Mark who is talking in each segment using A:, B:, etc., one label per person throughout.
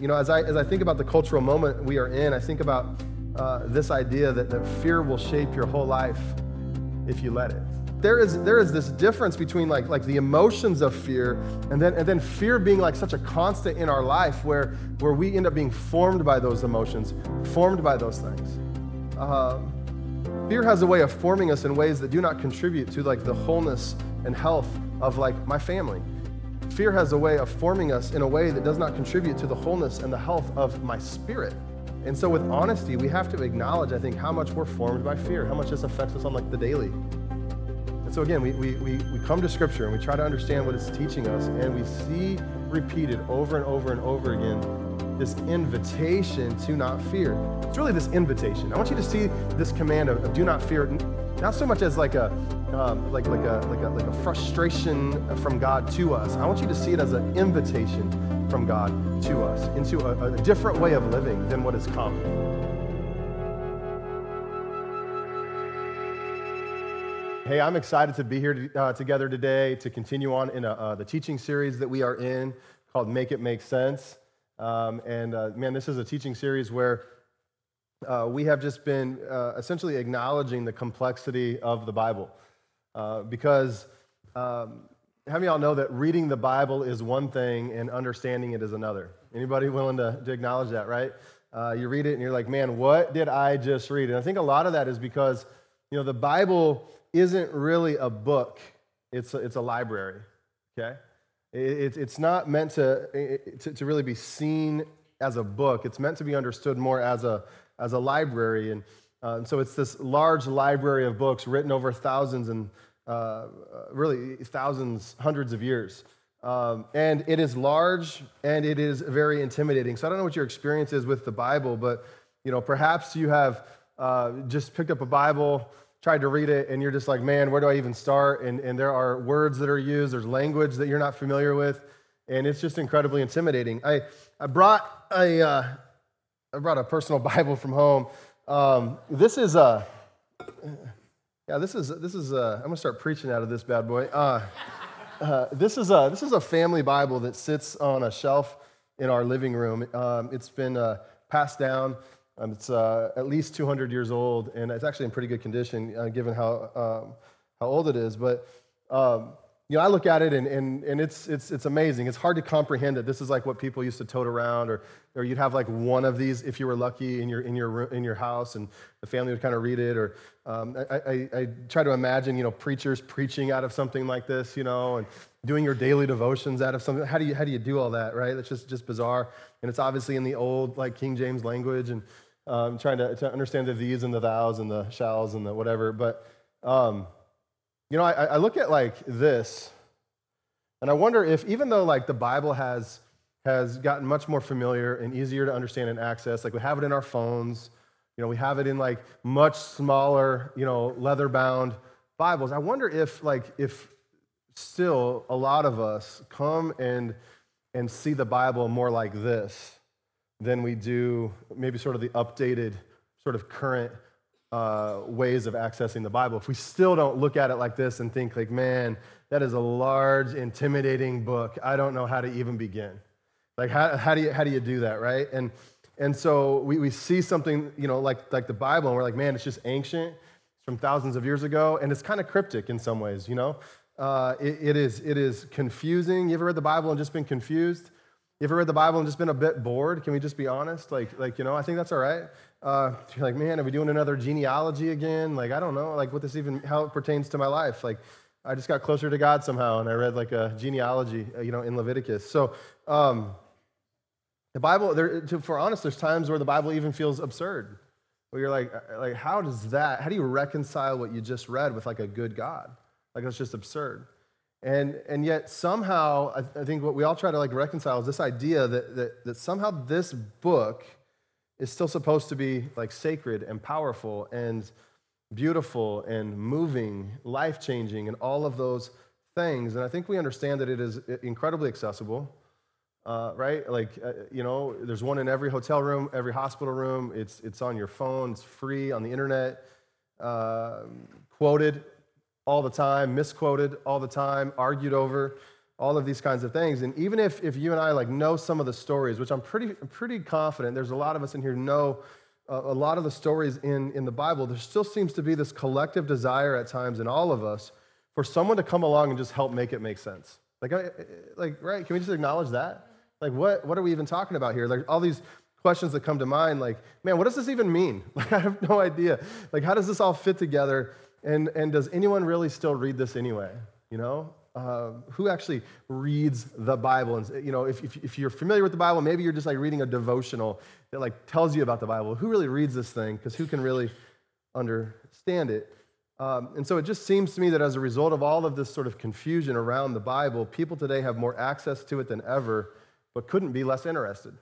A: You know, as I, as I think about the cultural moment we are in, I think about uh, this idea that, that fear will shape your whole life if you let it. There is, there is this difference between like, like the emotions of fear and then, and then fear being like such a constant in our life where, where we end up being formed by those emotions, formed by those things. Um, fear has a way of forming us in ways that do not contribute to like the wholeness and health of like my family Fear has a way of forming us in a way that does not contribute to the wholeness and the health of my spirit. And so, with honesty, we have to acknowledge, I think, how much we're formed by fear, how much this affects us on like the daily. And so, again, we, we, we, we come to Scripture and we try to understand what it's teaching us, and we see repeated over and over and over again this invitation to not fear. It's really this invitation. I want you to see this command of, of do not fear not so much as like a um, like like a like a like a frustration from God to us. I want you to see it as an invitation from God to us into a, a different way of living than what is common. Hey, I'm excited to be here uh, together today to continue on in a, uh, uh, the teaching series that we are in called Make It Make Sense. Um, and uh, man, this is a teaching series where uh, we have just been uh, essentially acknowledging the complexity of the Bible. Uh, because um, how many y'all know that reading the Bible is one thing and understanding it is another? Anybody willing to, to acknowledge that, right? Uh, you read it and you're like, man, what did I just read? And I think a lot of that is because, you know, the Bible isn't really a book, it's a, it's a library, okay? It, it's not meant to, to, to really be seen as a book. It's meant to be understood more as a as a library. And, uh, and so it's this large library of books written over thousands and uh, uh, really thousands, hundreds of years. Um, and it is large and it is very intimidating. So I don't know what your experience is with the Bible, but you know, perhaps you have uh, just picked up a Bible, tried to read it, and you're just like, man, where do I even start? And, and there are words that are used, there's language that you're not familiar with, and it's just incredibly intimidating. I, I brought a, uh, I brought a personal Bible from home. Um, this is a, uh, yeah, this is this is a. Uh, I'm gonna start preaching out of this bad boy. Uh, uh, this is a this is a family Bible that sits on a shelf in our living room. Um, it's been uh, passed down. Um, it's uh, at least 200 years old, and it's actually in pretty good condition given how um, how old it is. But um, you know, I look at it and, and, and it's, it's, it's amazing. It's hard to comprehend that this is like what people used to tote around, or, or you'd have like one of these if you were lucky in your, in your, in your house and the family would kind of read it. Or um, I, I, I, try to imagine, you know, preachers preaching out of something like this, you know, and doing your daily devotions out of something. How do you, how do, you do all that, right? That's just, just bizarre. And it's obviously in the old like King James language and um, trying to, to understand the these and the thous and the shalls and the whatever. But, um, you know, I, I look at like this, and I wonder if even though like the Bible has has gotten much more familiar and easier to understand and access, like we have it in our phones, you know, we have it in like much smaller, you know, leather bound Bibles. I wonder if like if still a lot of us come and and see the Bible more like this than we do maybe sort of the updated sort of current uh, ways of accessing the Bible, if we still don't look at it like this and think, like, man, that is a large, intimidating book. I don't know how to even begin. Like, how, how, do, you, how do you do that, right? And, and so we, we see something, you know, like, like the Bible, and we're like, man, it's just ancient. It's from thousands of years ago, and it's kind of cryptic in some ways, you know? Uh, it, it, is, it is confusing. You ever read the Bible and just been confused? You ever read the Bible and just been a bit bored? Can we just be honest? Like, like you know, I think that's all right. Uh, you're like, man, are we doing another genealogy again? Like, I don't know, like what this even, how it pertains to my life. Like, I just got closer to God somehow, and I read like a genealogy, uh, you know, in Leviticus. So, um, the Bible, there, to, for honest, there's times where the Bible even feels absurd. Where you're like, uh, like, how does that? How do you reconcile what you just read with like a good God? Like, that's just absurd. And, and yet somehow, I, I think what we all try to like reconcile is this idea that, that, that somehow this book is still supposed to be like sacred and powerful and beautiful and moving, life changing, and all of those things. And I think we understand that it is uh, incredibly accessible, uh, right? Like, uh, you know, there's one in every hotel room, every hospital room. It's, it's on your phone, it's free on the internet, uh, quoted all the time, misquoted all the time, argued over, all of these kinds of things. And even if, if you and I like know some of the stories, which I'm pretty, I'm pretty confident there's a lot of us in here know a, uh, a lot of the stories in, in the Bible, there still seems to be this collective desire at times in all of us for someone to come along and just help make it make sense. Like, like right, can we just acknowledge that? Like, what, what are we even talking about here? Like, all these questions that come to mind, like, man, what does this even mean? Like, I have no idea. Like, how does this all fit together? And, and does anyone really still read this anyway? You know, uh, who actually reads the Bible? And, you know, if, if, if, you're familiar with the Bible, maybe you're just like reading a devotional that like tells you about the Bible. Who really reads this thing? Because who can really understand it? Um, and so it just seems to me that as a result of all of this sort of confusion around the Bible, people today have more access to it than ever, but couldn't be less interested.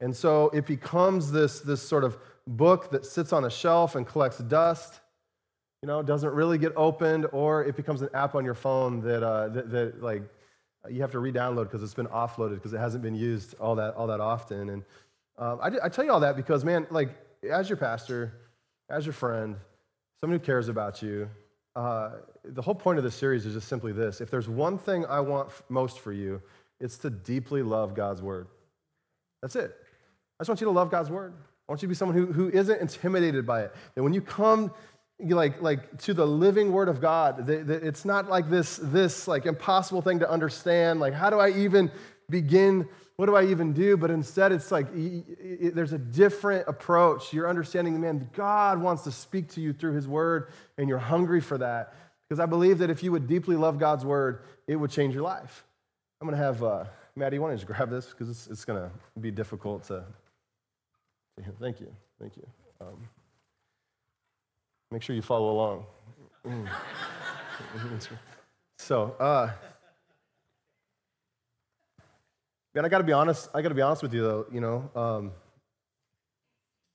A: And so it becomes this, this sort of book that sits on a shelf and collects dust you know, doesn't really get opened, or it becomes an app on your phone that, uh, that, that, like you have to re-download because it's been offloaded because it hasn't been used all that all that often. And um, I, I tell you all that because, man, like as your pastor, as your friend, someone who cares about you, uh, the whole point of this series is just simply this: if there's one thing I want most for you, it's to deeply love God's word. That's it. I just want you to love God's word. I want you to be someone who, who isn't intimidated by it. That when you come like like to the living word of god it's not like this this like impossible thing to understand like how do i even begin what do i even do but instead it's like there's a different approach you're understanding man god wants to speak to you through his word and you're hungry for that because i believe that if you would deeply love god's word it would change your life i'm going to have uh, maddie you want to just grab this because it's, it's going to be difficult to thank you thank you um, Make sure you follow along. Mm. so, uh, man, I got to be honest. I got to be honest with you, though. You know, um,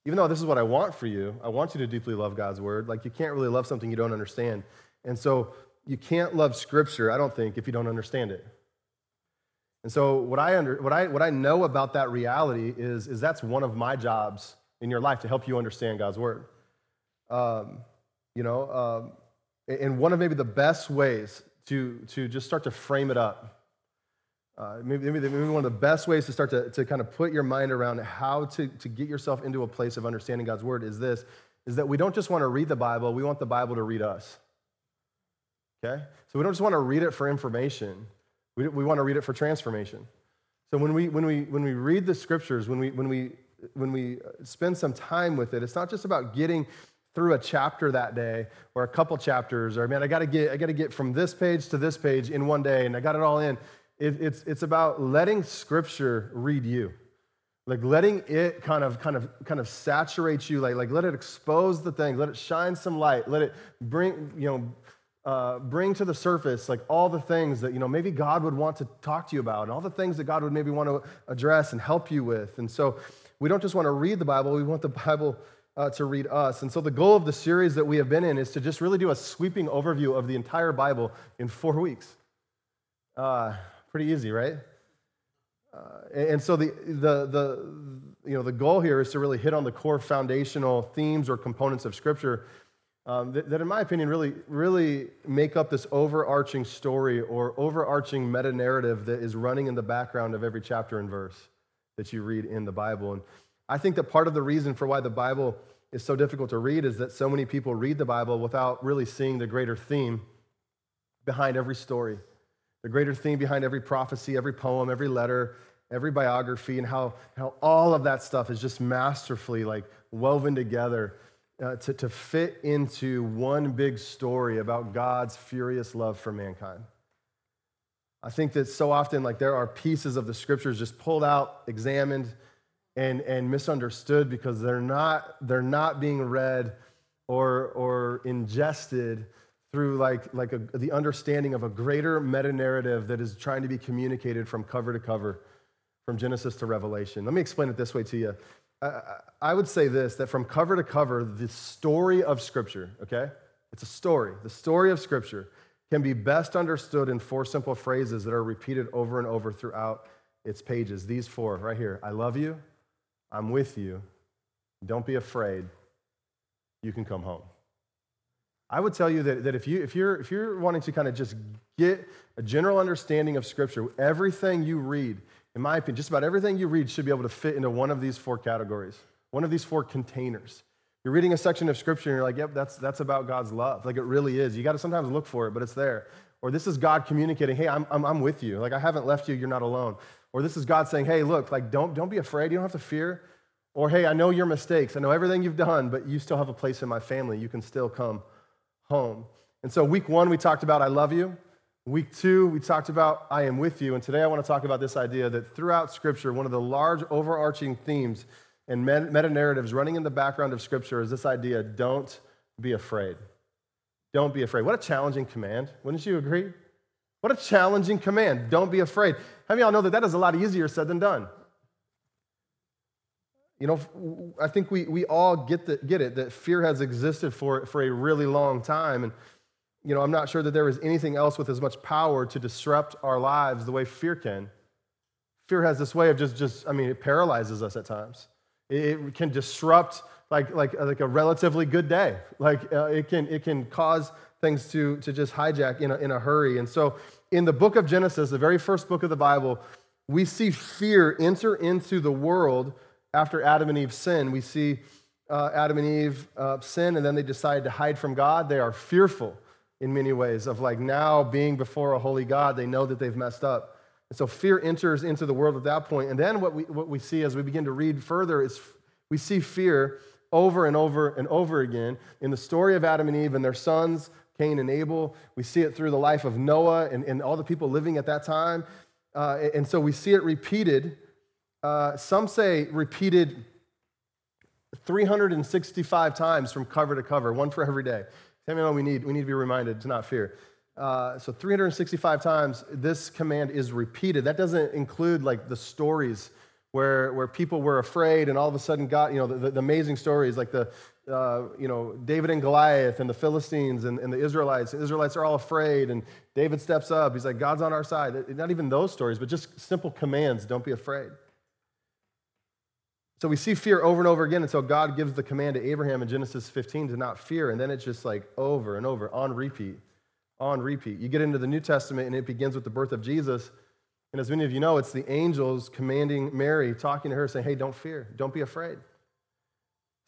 A: even though this is what I want for you, I want you to deeply love God's word. Like you can't really love something you don't understand, and so you can't love Scripture. I don't think if you don't understand it. And so what I under, what I what I know about that reality is is that's one of my jobs in your life to help you understand God's word. Um, you know, um, and one of maybe the best ways to, to just start to frame it up, uh, maybe, maybe one of the best ways to start to, to kind of put your mind around how to, to get yourself into a place of understanding God's word is this, is that we don't just want to read the Bible, we want the Bible to read us. Okay? So we don't just want to read it for information, we, we want to read it for transformation. So when we, when we, when we read the scriptures, when we, when, we, when we spend some time with it, it's not just about getting through a chapter that day or a couple chapters or man i got to get i got to get from this page to this page in one day and i got it all in it, it's it's about letting scripture read you like letting it kind of kind of kind of saturate you like like let it expose the thing let it shine some light let it bring you know uh, bring to the surface like all the things that you know maybe god would want to talk to you about and all the things that god would maybe want to address and help you with and so we don't just want to read the bible we want the bible uh, to read us. And so, the goal of the series that we have been in is to just really do a sweeping overview of the entire Bible in four weeks. Uh, pretty easy, right? Uh, and so the, the, the, you know, the goal here is to really hit on the core foundational themes or components of Scripture um, that, that, in my opinion, really, really make up this overarching story or overarching meta narrative that is running in the background of every chapter and verse that you read in the Bible. And I think that part of the reason for why the Bible is so difficult to read is that so many people read the Bible without really seeing the greater theme behind every story, the greater theme behind every prophecy, every poem, every letter, every biography, and how, how all of that stuff is just masterfully like woven together uh, to, to fit into one big story about God's furious love for mankind. I think that so often, like, there are pieces of the scriptures just pulled out, examined, and, and misunderstood because they're not, they're not being read or, or ingested through like, like a, the understanding of a greater meta narrative that is trying to be communicated from cover to cover, from Genesis to Revelation. Let me explain it this way to you. I, I would say this that from cover to cover, the story of Scripture, okay? It's a story. The story of Scripture can be best understood in four simple phrases that are repeated over and over throughout its pages. These four right here I love you, I'm with you. Don't be afraid. You can come home. I would tell you that, that if, you, if, you're, if you're wanting to kind of just get a general understanding of Scripture, everything you read, in my opinion, just about everything you read should be able to fit into one of these four categories, one of these four containers. You're reading a section of Scripture and you're like, yep, that's, that's about God's love. Like it really is. You got to sometimes look for it, but it's there. Or this is God communicating, hey, I'm, I'm, I'm with you. Like I haven't left you, you're not alone. Or this is God saying, hey, look, like don't, don't be afraid. You don't have to fear. Or hey, I know your mistakes. I know everything you've done, but you still have a place in my family. You can still come home. And so week one, we talked about I love you. Week two, we talked about I am with you. And today I want to talk about this idea that throughout Scripture, one of the large overarching themes and meta narratives running in the background of Scripture is this idea don't be afraid. Don't be afraid. What a challenging command. Wouldn't you agree? What a challenging command. Don't be afraid. How many of y'all know that that is a lot easier said than done? You know, I think we, we all get, the, get it that fear has existed for, for a really long time. And, you know, I'm not sure that there is anything else with as much power to disrupt our lives the way fear can. Fear has this way of just, just I mean, it paralyzes us at times. It, it can disrupt like, like, like a relatively good day. Like uh, it, can, it can cause things to, to just hijack in a, in a hurry. And so in the book of Genesis, the very first book of the Bible, we see fear enter into the world after Adam and Eve sin. We see uh, Adam and Eve uh, sin, and then they decide to hide from God. They are fearful in many ways of like now being before a holy God. They know that they've messed up. And so fear enters into the world at that point. And then what we, what we see as we begin to read further is we see fear over and over and over again in the story of Adam and Eve and their sons Cain and Abel. We see it through the life of Noah and, and all the people living at that time. Uh, and so we see it repeated. Uh, some say repeated 365 times from cover to cover, one for every day. Samuel, we need, we need to be reminded to not fear. Uh, so 365 times this command is repeated. That doesn't include like the stories where, where people were afraid and all of a sudden got you know, the, the amazing stories like the, uh, you know, David and Goliath and the Philistines and, and the Israelites. The Israelites are all afraid, and David steps up. He's like, God's on our side. Not even those stories, but just simple commands don't be afraid. So we see fear over and over again until God gives the command to Abraham in Genesis 15 to not fear. And then it's just like over and over, on repeat, on repeat. You get into the New Testament and it begins with the birth of Jesus. And as many of you know, it's the angels commanding Mary, talking to her, saying, Hey, don't fear, don't be afraid.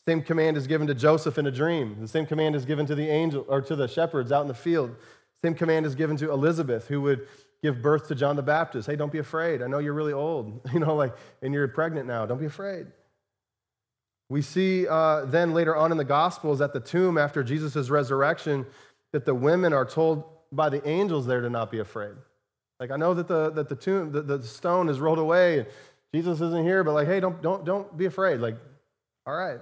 A: Same command is given to Joseph in a dream. The same command is given to the angel or to the shepherds out in the field. Same command is given to Elizabeth, who would give birth to John the Baptist. Hey, don't be afraid. I know you're really old, you know, like, and you're pregnant now. Don't be afraid. We see uh, then later on in the Gospels at the tomb after Jesus' resurrection that the women are told by the angels there to not be afraid. Like, I know that the, that the tomb, the, the stone is rolled away. Jesus isn't here, but like, hey, don't, don't, don't be afraid. Like, all right.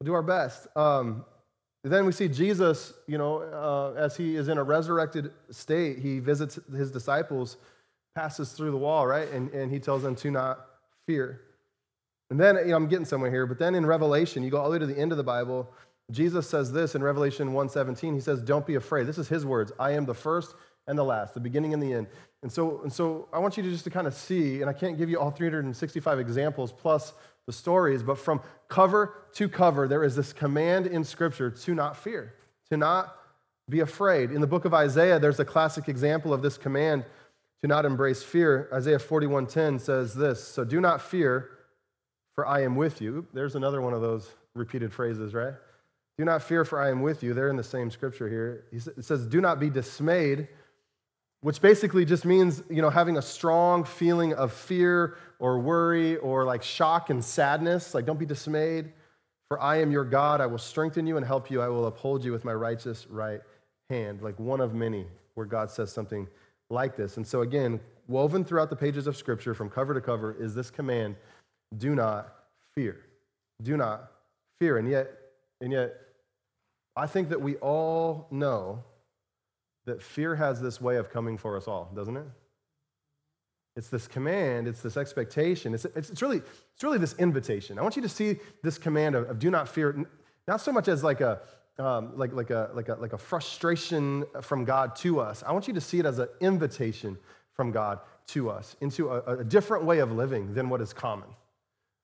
A: We'll do our best. Um, then we see Jesus, you know, uh, as he is in a resurrected state, he visits his disciples, passes through the wall, right? And, and he tells them to not fear. And then, you know, I'm getting somewhere here, but then in Revelation, you go all the way to the end of the Bible, Jesus says this in Revelation 1:17. He says, "Don't be afraid." This is his words. "I am the first and the last, the beginning and the end." And so, and so I want you to just to kind of see, and I can't give you all 365 examples plus the stories, but from cover to cover, there is this command in Scripture to not fear, to not be afraid. In the book of Isaiah, there's a classic example of this command to not embrace fear. Isaiah 41:10 says this, "So do not fear, for I am with you." There's another one of those repeated phrases, right? Do not fear, for I am with you. They're in the same scripture here. It says, "Do not be dismayed," which basically just means, you know, having a strong feeling of fear or worry or like shock and sadness. Like, don't be dismayed, for I am your God. I will strengthen you and help you. I will uphold you with my righteous right hand. Like one of many where God says something like this. And so, again, woven throughout the pages of Scripture from cover to cover is this command do not fear. Do not fear. And yet, and yet, I think that we all know that fear has this way of coming for us all, doesn't it? It's this command, it's this expectation, it's, it's, it's, really, it's really this invitation. I want you to see this command of, of do not fear, not so much as like a, um, like, like, a, like, a, like a frustration from God to us. I want you to see it as an invitation from God to us into a, a different way of living than what is common,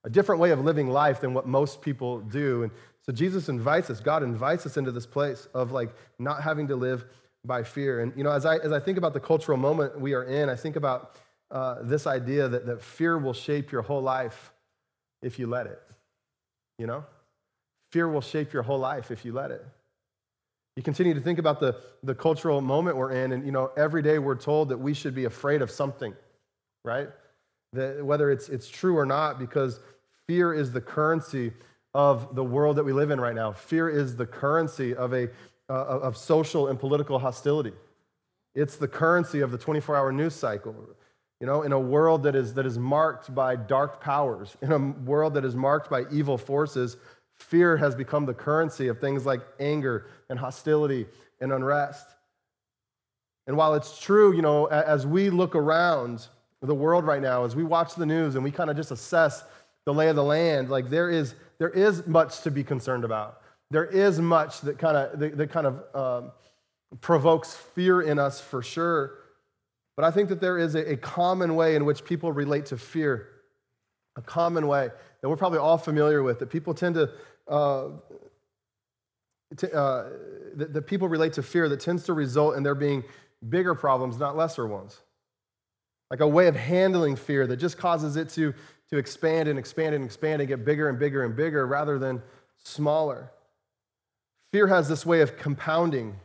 A: a different way of living life than what most people do. And so Jesus invites us, God invites us into this place of like not having to live by fear. And, you know, as I, as I think about the cultural moment we are in, I think about uh, this idea that, that fear will shape your whole life if you let it. You know? Fear will shape your whole life if you let it. You continue to think about the, the cultural moment we're in, and you know, every day we're told that we should be afraid of something, right? That whether it's it's true or not, because fear is the currency of the world that we live in right now. Fear is the currency of a uh, of social and political hostility. It's the currency of the 24-hour news cycle. You know, in a world that is, that is marked by dark powers, in a world that is marked by evil forces, fear has become the currency of things like anger and hostility and unrest. And while it's true, you know, as we look around the world right now, as we watch the news and we kind of just assess the lay of the land, like there is, there is much to be concerned about. There is much that kind of that, that kind of um, provokes fear in us for sure. But I think that there is a, a common way in which people relate to fear, a common way that we're probably all familiar with, that people tend to, uh, to uh, that, that people relate to fear that tends to result in there being bigger problems, not lesser ones. Like a way of handling fear that just causes it to, to expand and expand and expand and get bigger and bigger and bigger rather than smaller. Fear has this way of compounding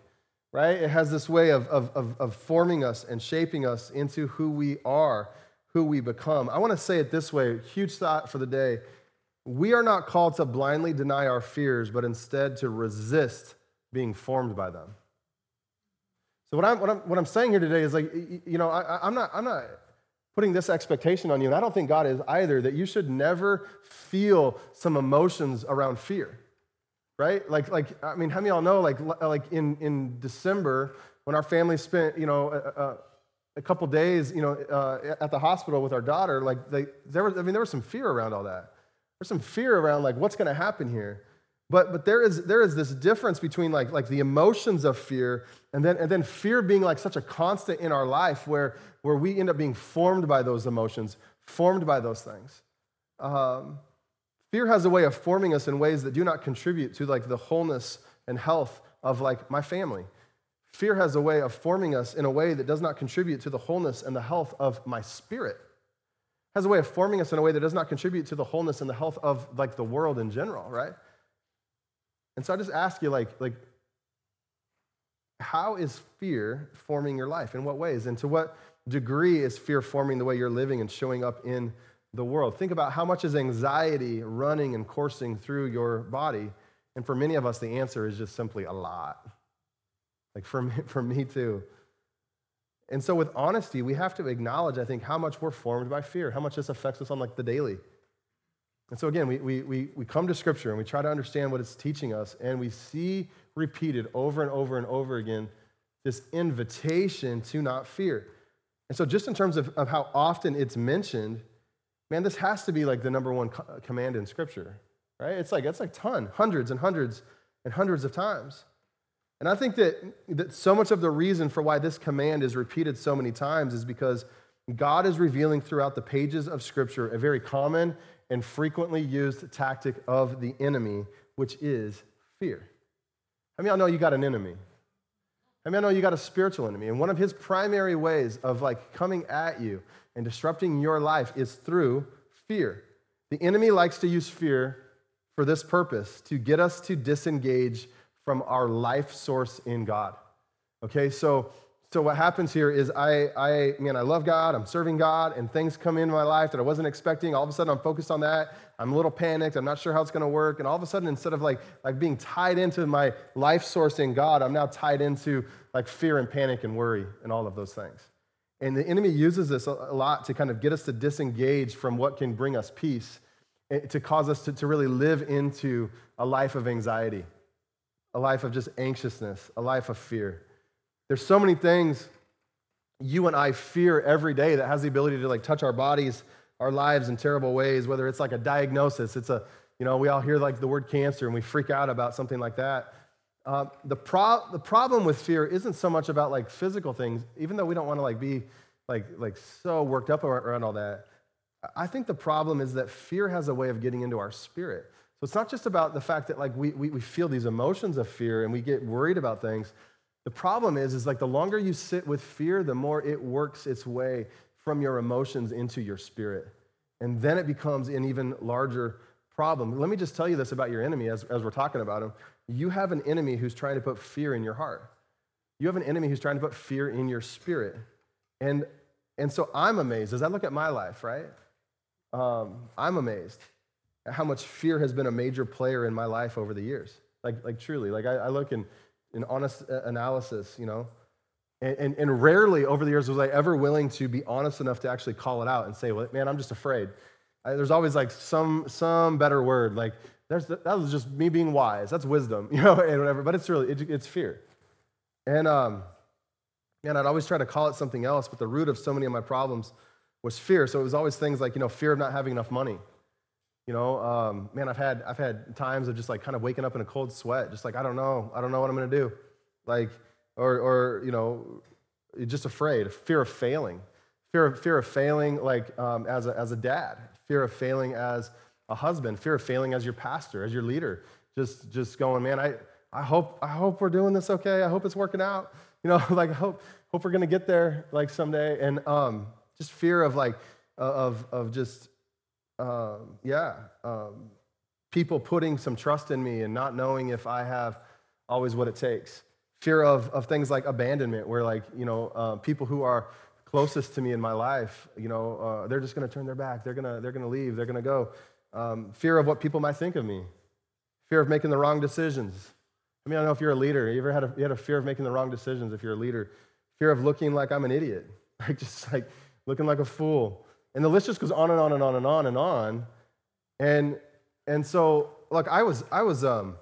A: right? It has this way of, of, of, of forming us and shaping us into who we are, who we become. I want to say it this way huge thought for the day. We are not called to blindly deny our fears, but instead to resist being formed by them. So what I'm, what I'm, what I'm saying here today is like, you know, I, I'm, not, I'm not putting this expectation on you, and I don't think God is either, that you should never feel some emotions around fear right? Like, like I mean, how many of y'all know, like, like in, in December, when our family spent, you know, a, a, a couple days, you know, uh, at the hospital with our daughter, like, they, there was, I mean, there was some fear around all that. There's some fear around, like, what's going to happen here? But, but there, is, there is this difference between like, like the emotions of fear and then, and then fear being like such a constant in our life where, where we end up being formed by those emotions, formed by those things. Um, Fear has a way of forming us in ways that do not contribute to like the wholeness and health of like my family. Fear has a way of forming us in a way that does not contribute to the wholeness and the health of my spirit. has a way of forming us in a way that does not contribute to the wholeness and the health of like the world in general, right? And so I just ask you like like how is fear forming your life? In what ways? And to what degree is fear forming the way you're living and showing up in the world. Think about how much is anxiety running and coursing through your body. And for many of us, the answer is just simply a lot. Like for me, for me too. And so with honesty, we have to acknowledge, I think, how much we're formed by fear, how much this affects us on like the daily. And so again, we, we, we, we come to scripture and we try to understand what it's teaching us, and we see repeated over and over and over again this invitation to not fear. And so just in terms of, of how often it's mentioned, Man, this has to be like the number one co- uh, command in Scripture, right? It's like, it's like ton, hundreds and hundreds and hundreds of times. And I think that, that so much of the reason for why this command is repeated so many times is because God is revealing throughout the pages of Scripture a very common and frequently used tactic of the enemy, which is fear. I mean, I know you got an enemy, I mean, I know you got a spiritual enemy, and one of his primary ways of like coming at you and disrupting your life is through fear. The enemy likes to use fear for this purpose to get us to disengage from our life source in God. Okay, so so what happens here is I, I mean, I love God, I'm serving God, and things come into my life that I wasn't expecting. All of a sudden I'm focused on that. I'm a little panicked, I'm not sure how it's gonna work. And all of a sudden, instead of like like being tied into my life source in God, I'm now tied into like fear and panic and worry and all of those things. And the enemy uses this a lot to kind of get us to disengage from what can bring us peace, eh, to cause us to, to really live into a life of anxiety, a life of just anxiousness, a life of fear. There's so many things you and I fear every day that has the ability to like touch our bodies, our lives in terrible ways, whether it's like a diagnosis, it's a, you know, we all hear like the word cancer and we freak out about something like that. Uh, the, pro- the problem with fear isn't so much about like physical things, even though we don't want to like be like, like so worked up around all that. I think the problem is that fear has a way of getting into our spirit. So it's not just about the fact that like we, we, we feel these emotions of fear and we get worried about things. The problem is, is like the longer you sit with fear, the more it works its way from your emotions into your spirit. And then it becomes an even larger problem. Let me just tell you this about your enemy as, as we're talking about him. You have an enemy who's trying to put fear in your heart. You have an enemy who's trying to put fear in your spirit. And, and so I'm amazed as I look at my life, right? Um, I'm amazed at how much fear has been a major player in my life over the years. Like, like truly, like I, I look and an honest uh, analysis, you know. And, and, and, rarely over the years was I ever willing to be honest enough to actually call it out and say, well, man, I'm just afraid. I, there's always like some, some better word. Like, there's, that was just me being wise. That's wisdom, you know, and whatever. But it's really, it, it's fear. And um, man, I'd always try to call it something else, but the root of so many of my problems was fear. So it was always things like, you know, fear of not having enough money you know, um, man, I've had I've had times of just like kind of waking up in a cold sweat, just like I don't know, I don't know what I'm gonna do, like or or you know, just afraid, fear of failing, fear of fear of failing, like um, as a, as a dad, fear of failing as a husband, fear of failing as your pastor, as your leader, just just going, man, I I hope I hope we're doing this okay, I hope it's working out, you know, like I hope hope we're gonna get there like someday, and um, just fear of like of of just um, yeah, um, people putting some trust in me and not knowing if I have always what it takes. Fear of, of things like abandonment, where like, you know, uh, people who are closest to me in my life, you know, uh, they're just gonna turn their back, they're gonna, they're gonna leave, they're gonna go. Um, fear of what people might think of me, fear of making the wrong decisions. I mean, I don't know if you're a leader. You ever had a, you had a fear of making the wrong decisions if you're a leader? Fear of looking like I'm an idiot, like just like looking like a fool. And the list just goes on and on and on and on and on. And and so, like I was I was um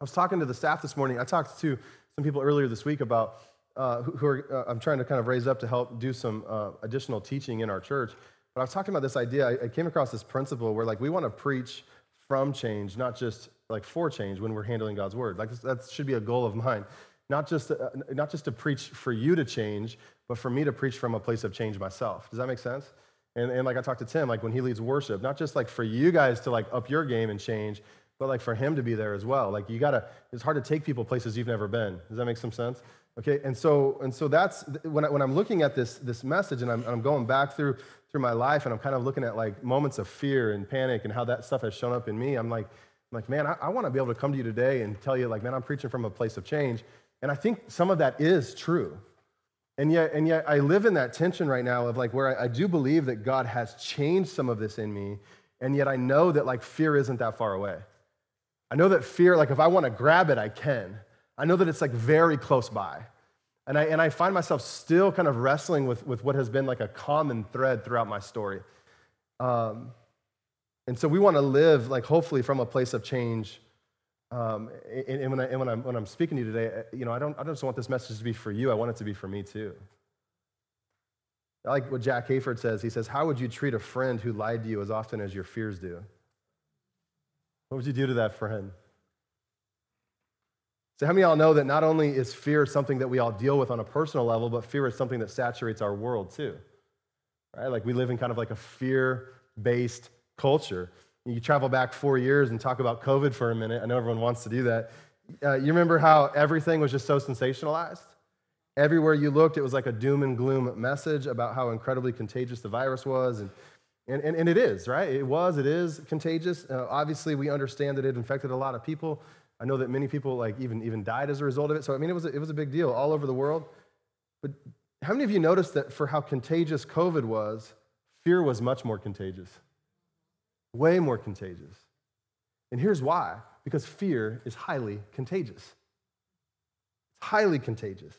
A: I was talking to the staff this morning. I talked to some people earlier this week about uh, who, who are, uh, I'm trying to kind of raise up to help do some uh, additional teaching in our church. But I was talking about this idea. I, I came across this principle where like we want to preach from change, not just like for change when we're handling God's word. Like that should be a goal of mine not just, uh, not just to preach for you to change, but for me to preach from a place of change myself. Does that make sense? And, and like I talked to Tim, like when he leads worship, not just like for you guys to like up your game and change, but like for him to be there as well. Like you gotta, it's hard to take people places you've never been. Does that make some sense? Okay, and so and so that's when, I, when I'm looking at this this message and I'm, I'm going back through through my life and I'm kind of looking at like moments of fear and panic and how that stuff has shown up in me. I'm like, I'm like, man, I, I want to be able to come to you today and tell you like, man, I'm preaching from a place of change. And I think some of that is true. And yet, and yet I live in that tension right now of like where I, I do believe that God has changed some of this in me, and yet I know that like fear isn't that far away. I know that fear, like if I want to grab it, I can. I know that it's like very close by. And I, and I find myself still kind of wrestling with, with what has been like a common thread throughout my story. Um, and so we want to live like hopefully from a place of change um, and, and, when, I, and when, I'm, when I'm speaking to you today, uh, you know, I don't, I don't just want this message to be for you. I want it to be for me too. I like what Jack Hayford says. He says, How would you treat a friend who lied to you as often as your fears do? What would you do to that friend? So, how many of y'all know that not only is fear something that we all deal with on a personal level, but fear is something that saturates our world too? Right? Like we live in kind of like a fear based culture. You travel back four years and talk about COVID for a minute. I know everyone wants to do that. Uh, you remember how everything was just so sensationalized? Everywhere you looked, it was like a doom and gloom message about how incredibly contagious the virus was. And, and, and, and it is, right? It was, it is contagious. Uh, obviously, we understand that it infected a lot of people. I know that many people like even, even died as a result of it. So, I mean, it was, a, it was a big deal all over the world. But how many of you noticed that for how contagious COVID was, fear was much more contagious? way more contagious. And here's why because fear is highly contagious. It's highly contagious.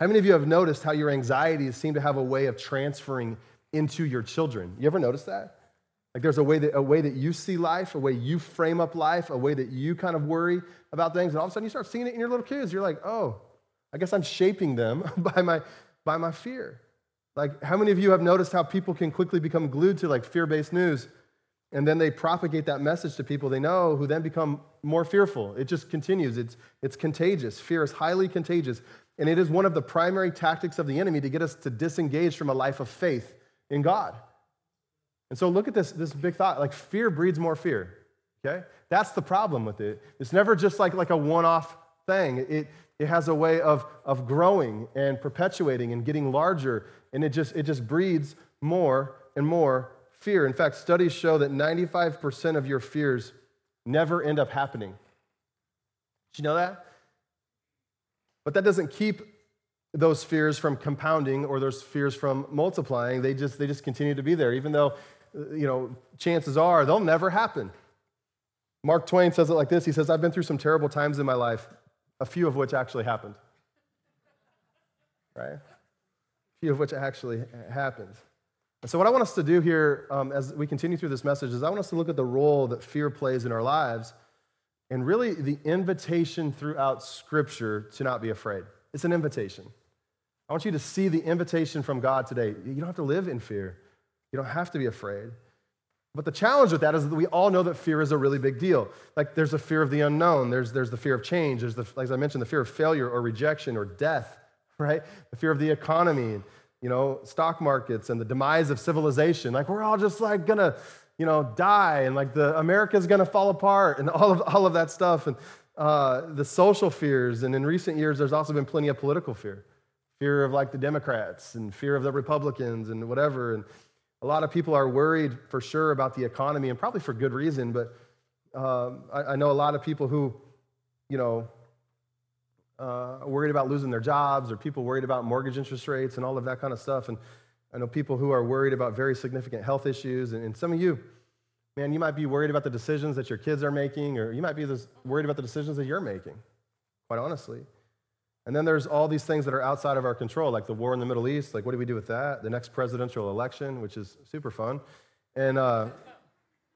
A: How many of you have noticed how your anxieties seem to have a way of transferring into your children? You ever notice that? Like there's a way that a way that you see life, a way you frame up life, a way that you kind of worry about things, and all of a sudden you start seeing it in your little kids. You're like, oh, I guess I'm shaping them by my by my fear. Like, how many of you have noticed how people can quickly become glued to like fear-based news? and then they propagate that message to people they know who then become more fearful. It just continues. It's, it's contagious. Fear is highly contagious. And it is one of the primary tactics of the enemy to get us to disengage from a life of faith in God. And so look at this, this big thought like fear breeds more fear. Okay? That's the problem with it. It's never just like, like a one off thing, it, it has a way of, of growing and perpetuating and getting larger. And it just, it just breeds more and more fear. In fact, studies show that 95% of your fears never end up happening. Did you know that? But that doesn't keep those fears from compounding or those fears from multiplying. They just they just continue to be there, even though uh, you know chances are they'll never happen. Mark Twain says it like this. He says, I've been through some terrible times in my life, a few of which actually happened. Right? A few of which actually happened. And so, what I want us to do here um, as we continue through this message is I want us to look at the role that fear plays in our lives and really the invitation throughout Scripture to not be afraid. It's an invitation. I want you to see the invitation from God today. You don't have to live in fear, you don't have to be afraid. But the challenge with that is that we all know that fear is a really big deal. Like there's a fear of the unknown, there's, there's the fear of change, there's the, as I mentioned, the fear of failure or rejection or death, right? The fear of the economy you know, stock markets and the demise of civilization. Like we're all just like gonna, you know, die and like the America's gonna fall apart and all of all of that stuff and uh, the social fears. And in recent years, there's also been plenty of political fear, fear of like the Democrats and fear of the Republicans and whatever. And a lot of people are worried for sure about the economy and probably for good reason. But um, I, I know a lot of people who, you know, uh, worried about losing their jobs or people worried about mortgage interest rates and all of that kind of stuff. And I know people who are worried about very significant health issues. And, and some of you, man, you might be worried about the decisions that your kids are making, or you might be worried about the decisions that you're making, quite honestly. And then there's all these things that are outside of our control, like the war in the Middle East. Like, what do we do with that? The next presidential election, which is super fun. And, uh,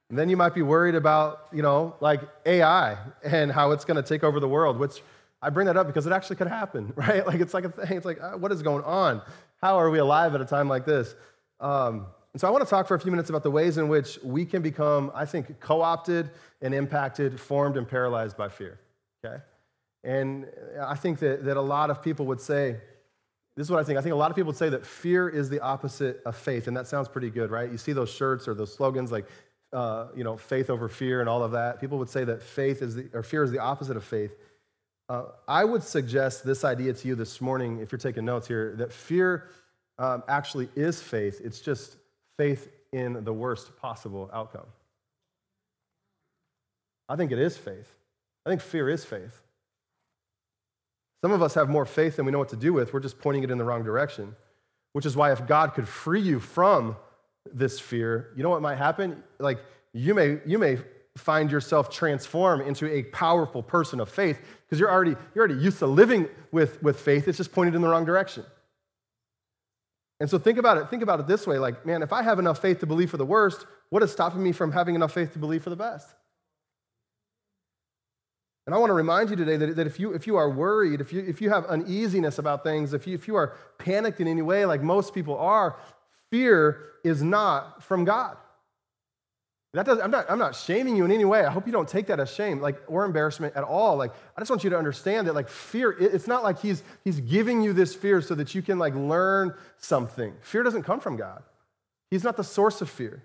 A: and then you might be worried about, you know, like AI and how it's going to take over the world, which I bring that up because it actually could happen, right? Like it's like a thing. It's like, uh, what is going on? How are we alive at a time like this? Um, and so I want to talk for a few minutes about the ways in which we can become, I think, co opted and impacted, formed and paralyzed by fear. Okay? And I think that, that a lot of people would say, this is what I think. I think a lot of people would say that fear is the opposite of faith, and that sounds pretty good, right? You see those shirts or those slogans like, uh, you know, faith over fear and all of that. People would say that faith is the, or fear is the opposite of faith. Uh, I would suggest this idea to you this morning, if you're taking notes here, that fear um, actually is faith. It's just faith in the worst possible outcome. I think it is faith. I think fear is faith. Some of us have more faith than we know what to do with. We're just pointing it in the wrong direction, which is why if God could free you from this fear, you know what might happen? Like you may you may find yourself transformed into a powerful person of faith because you're already, you're already used to living with, with faith. It's just pointed in the wrong direction. And so think about it. Think about it this way like, man, if I have enough faith to believe for the worst, what is stopping me from having enough faith to believe for the best? And I want to remind you today that, that if, you, if you are worried, if you, if you have uneasiness about things, if you, if you are panicked in any way, like most people are, fear is not from God. That does, I'm, not, I'm not shaming you in any way. I hope you don't take that as shame like, or embarrassment at all. Like, I just want you to understand that like fear, it's not like he's, he's giving you this fear so that you can like learn something. Fear doesn't come from God. He's not the source of fear.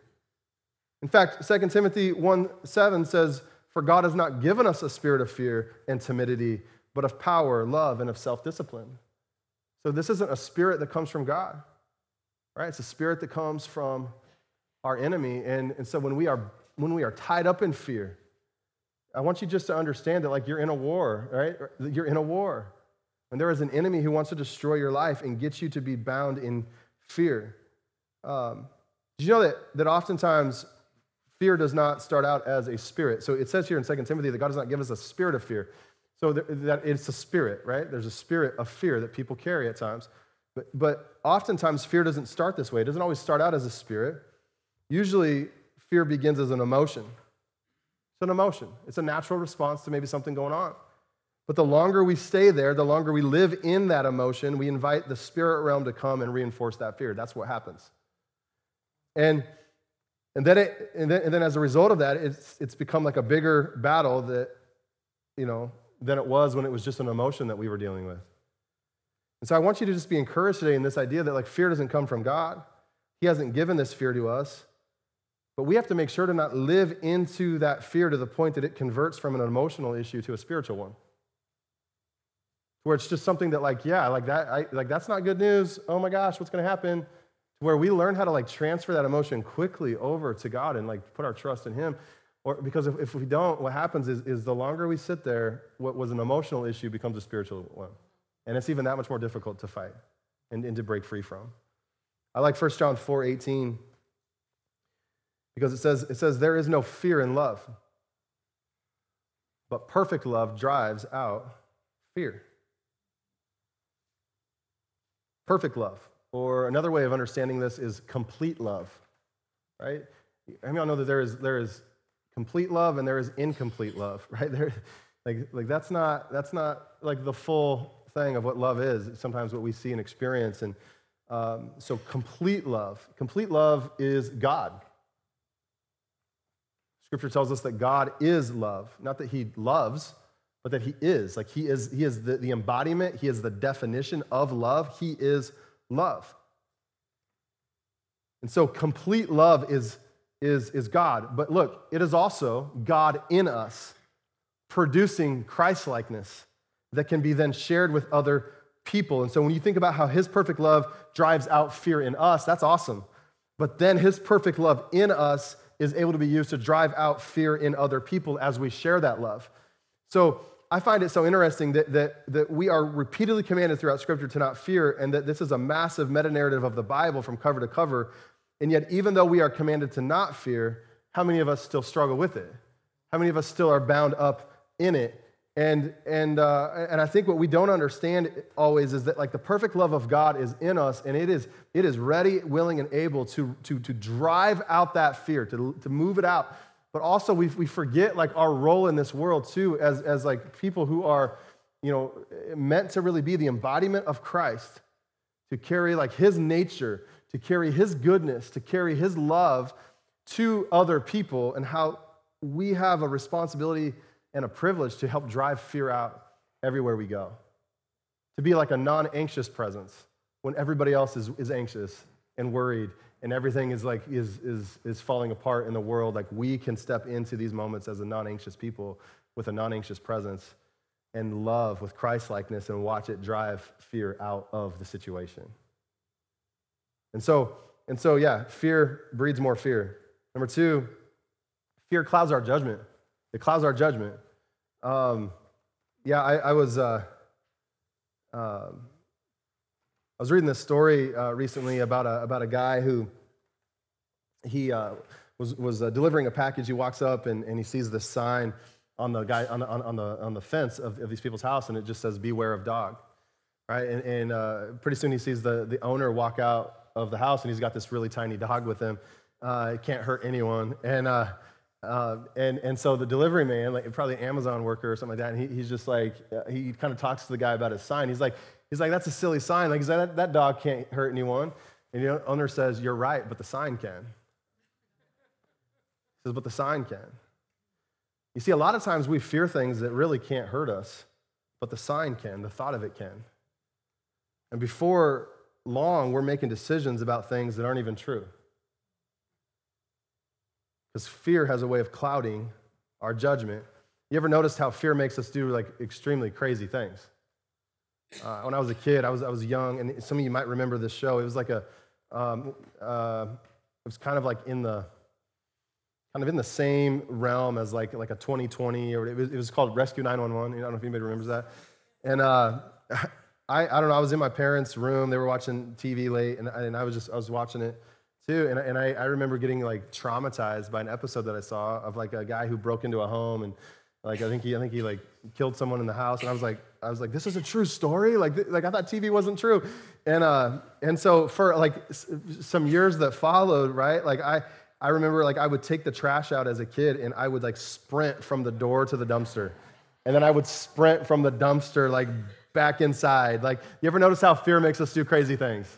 A: In fact, 2 Timothy 1 7 says, For God has not given us a spirit of fear and timidity, but of power, love, and of self discipline. So this isn't a spirit that comes from God, right? It's a spirit that comes from our enemy. And, and so when we are when we are tied up in fear, I want you just to understand that like you're in a war, right? You're in a war. And there is an enemy who wants to destroy your life and get you to be bound in fear. Um, did you know that, that oftentimes fear does not start out as a spirit? So it says here in 2 Timothy that God does not give us a spirit of fear. So that it's a spirit, right? There's a spirit of fear that people carry at times. But, but oftentimes fear doesn't start this way. It doesn't always start out as a spirit. Usually, fear begins as an emotion. It's an emotion, it's a natural response to maybe something going on. But the longer we stay there, the longer we live in that emotion, we invite the spirit realm to come and reinforce that fear. That's what happens. And and then, it, and then, and then as a result of that, it's, it's become like a bigger battle that, you know, than it was when it was just an emotion that we were dealing with. And so I want you to just be encouraged today in this idea that like fear doesn't come from God. He hasn't given this fear to us. But we have to make sure to not live into that fear to the point that it converts from an emotional issue to a spiritual one. Where it's just something that, like, yeah, like that, I, like that's not good news. Oh my gosh, what's gonna happen? Where we learn how to like transfer that emotion quickly over to God and like put our trust in Him. Or because if, if we don't, what happens is, is the longer we sit there, what was an emotional issue becomes a spiritual one. And it's even that much more difficult to fight and, and to break free from. I like 1 John 4 18 because it says, it says there is no fear in love. But perfect love drives out fear. Perfect love, or another way of understanding this is complete love, right? I mean, I know that there is, there is complete love and there is incomplete love, right? There, like, like that's not that's not like the full thing of what love is. It's sometimes what we see and experience, and um, so complete love, complete love is God. Scripture tells us that God is love, not that he loves, but that he is. Like he is, he is the, the embodiment, he is the definition of love. He is love. And so complete love is, is, is God. But look, it is also God in us, producing Christlikeness that can be then shared with other people. And so when you think about how his perfect love drives out fear in us, that's awesome. But then his perfect love in us is able to be used to drive out fear in other people as we share that love. So I find it so interesting that, that, that we are repeatedly commanded throughout Scripture to not fear, and that this is a massive meta narrative of the Bible from cover to cover. And yet, even though we are commanded to not fear, how many of us still struggle with it? How many of us still are bound up in it? And, and, uh, and I think what we don't understand always is that like the perfect love of God is in us and it is, it is ready, willing, and able to, to, to drive out that fear, to, to move it out. But also we, we forget like our role in this world too as, as like people who are, you know, meant to really be the embodiment of Christ, to carry like his nature, to carry his goodness, to carry his love to other people and how we have a responsibility – and a privilege to help drive fear out everywhere we go, to be like a non anxious presence when everybody else is, is anxious and worried and everything is like is, is, is falling apart in the world like we can step into these moments as a non-anxious people with a non-anxious presence and love with christ-likeness and watch it drive fear out of the situation and so and so yeah fear breeds more fear number two fear clouds our judgment it clouds our judgment. Um, yeah, I, I was uh, uh, I was reading this story uh, recently about a about a guy who he uh, was was uh, delivering a package. He walks up and, and he sees this sign on the guy on the, on the on the fence of, of these people's house, and it just says "Beware of dog." Right, and, and uh, pretty soon he sees the the owner walk out of the house, and he's got this really tiny dog with him. it can't hurt anyone, and uh, and, and so the delivery man, like probably Amazon worker or something like that, he, he's just like, uh, he kind of talks to the guy about his sign. He's like, he's like, that's a silly sign. Like, that, that dog can't hurt anyone. And the owner says, you're right, but the sign can. He says, but the sign can. You see, a lot of times we fear things that really can't hurt us, but the sign can, the thought of it can. And before long, we're making decisions about things that aren't even true because fear has a way of clouding our judgment. You ever noticed how fear makes us do like extremely crazy things? Uh, when I was a kid, I was, I was young, and some of you might remember this show. It was like a, um, uh, it was kind of like in the, kind of in the same realm as like, like a 2020 or it was, it was called Rescue 911. I don't know if anybody remembers that. And uh, I, I don't know, I was in my parents' room. They were watching TV late, and, and I was just, I was watching it too. And, and I, I remember getting like traumatized by an episode that I saw of like a guy who broke into a home and like I think he I think he like killed someone in the house. And I was like I was like this is a true story. Like th- like I thought TV wasn't true. And uh and so for like s- some years that followed right like I. I remember like I would take the trash out as a kid and I would like sprint from the door to the dumpster. And then I would sprint from the dumpster like back inside. Like you ever notice how fear makes us do crazy things?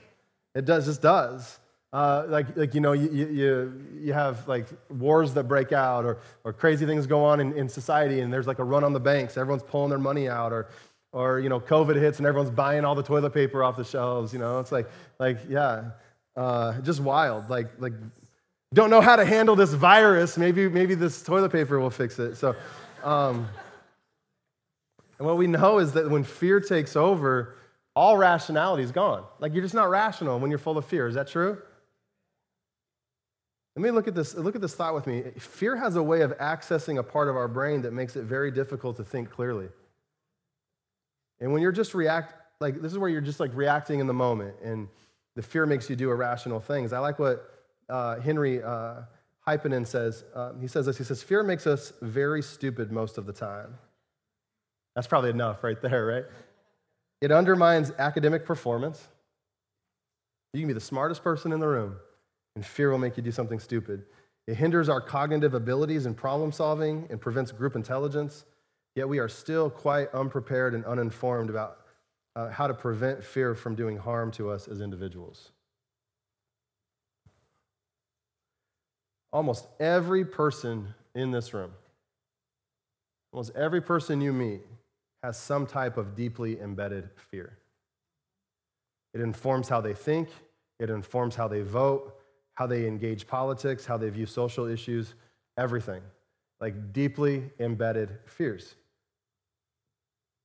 A: It does just does. Uh, like, like, you know, you, you, you have like wars that break out or, or crazy things go on in, in society and there's like a run on the banks. Everyone's pulling their money out or, or, you know, COVID hits and everyone's buying all the toilet paper off the shelves. You know, it's like, like yeah, uh, just wild. Like, like, don't know how to handle this virus. Maybe, maybe this toilet paper will fix it. So, um, and what we know is that when fear takes over, all rationality is gone. Like, you're just not rational when you're full of fear. Is that true? Let me look at this, look at this thought with me. Fear has a way of accessing a part of our brain that makes it very difficult to think clearly. And when you're just react, like this is where you're just like reacting in the moment, and the fear makes you do irrational things. I like what uh, Henry uh, says. Uh, he says this. He says fear makes us very stupid most of the time. That's probably enough right there, right? It undermines academic performance. You can be the smartest person in the room, and fear will make you do something stupid. It hinders our cognitive abilities and problem solving and prevents group intelligence, yet we are still quite unprepared and uninformed about uh, how to prevent fear from doing harm to us as individuals. Almost every person in this room, almost every person you meet, has some type of deeply embedded fear. It informs how they think, it informs how they vote, how they engage politics, how they view social issues, everything. Like deeply embedded fears.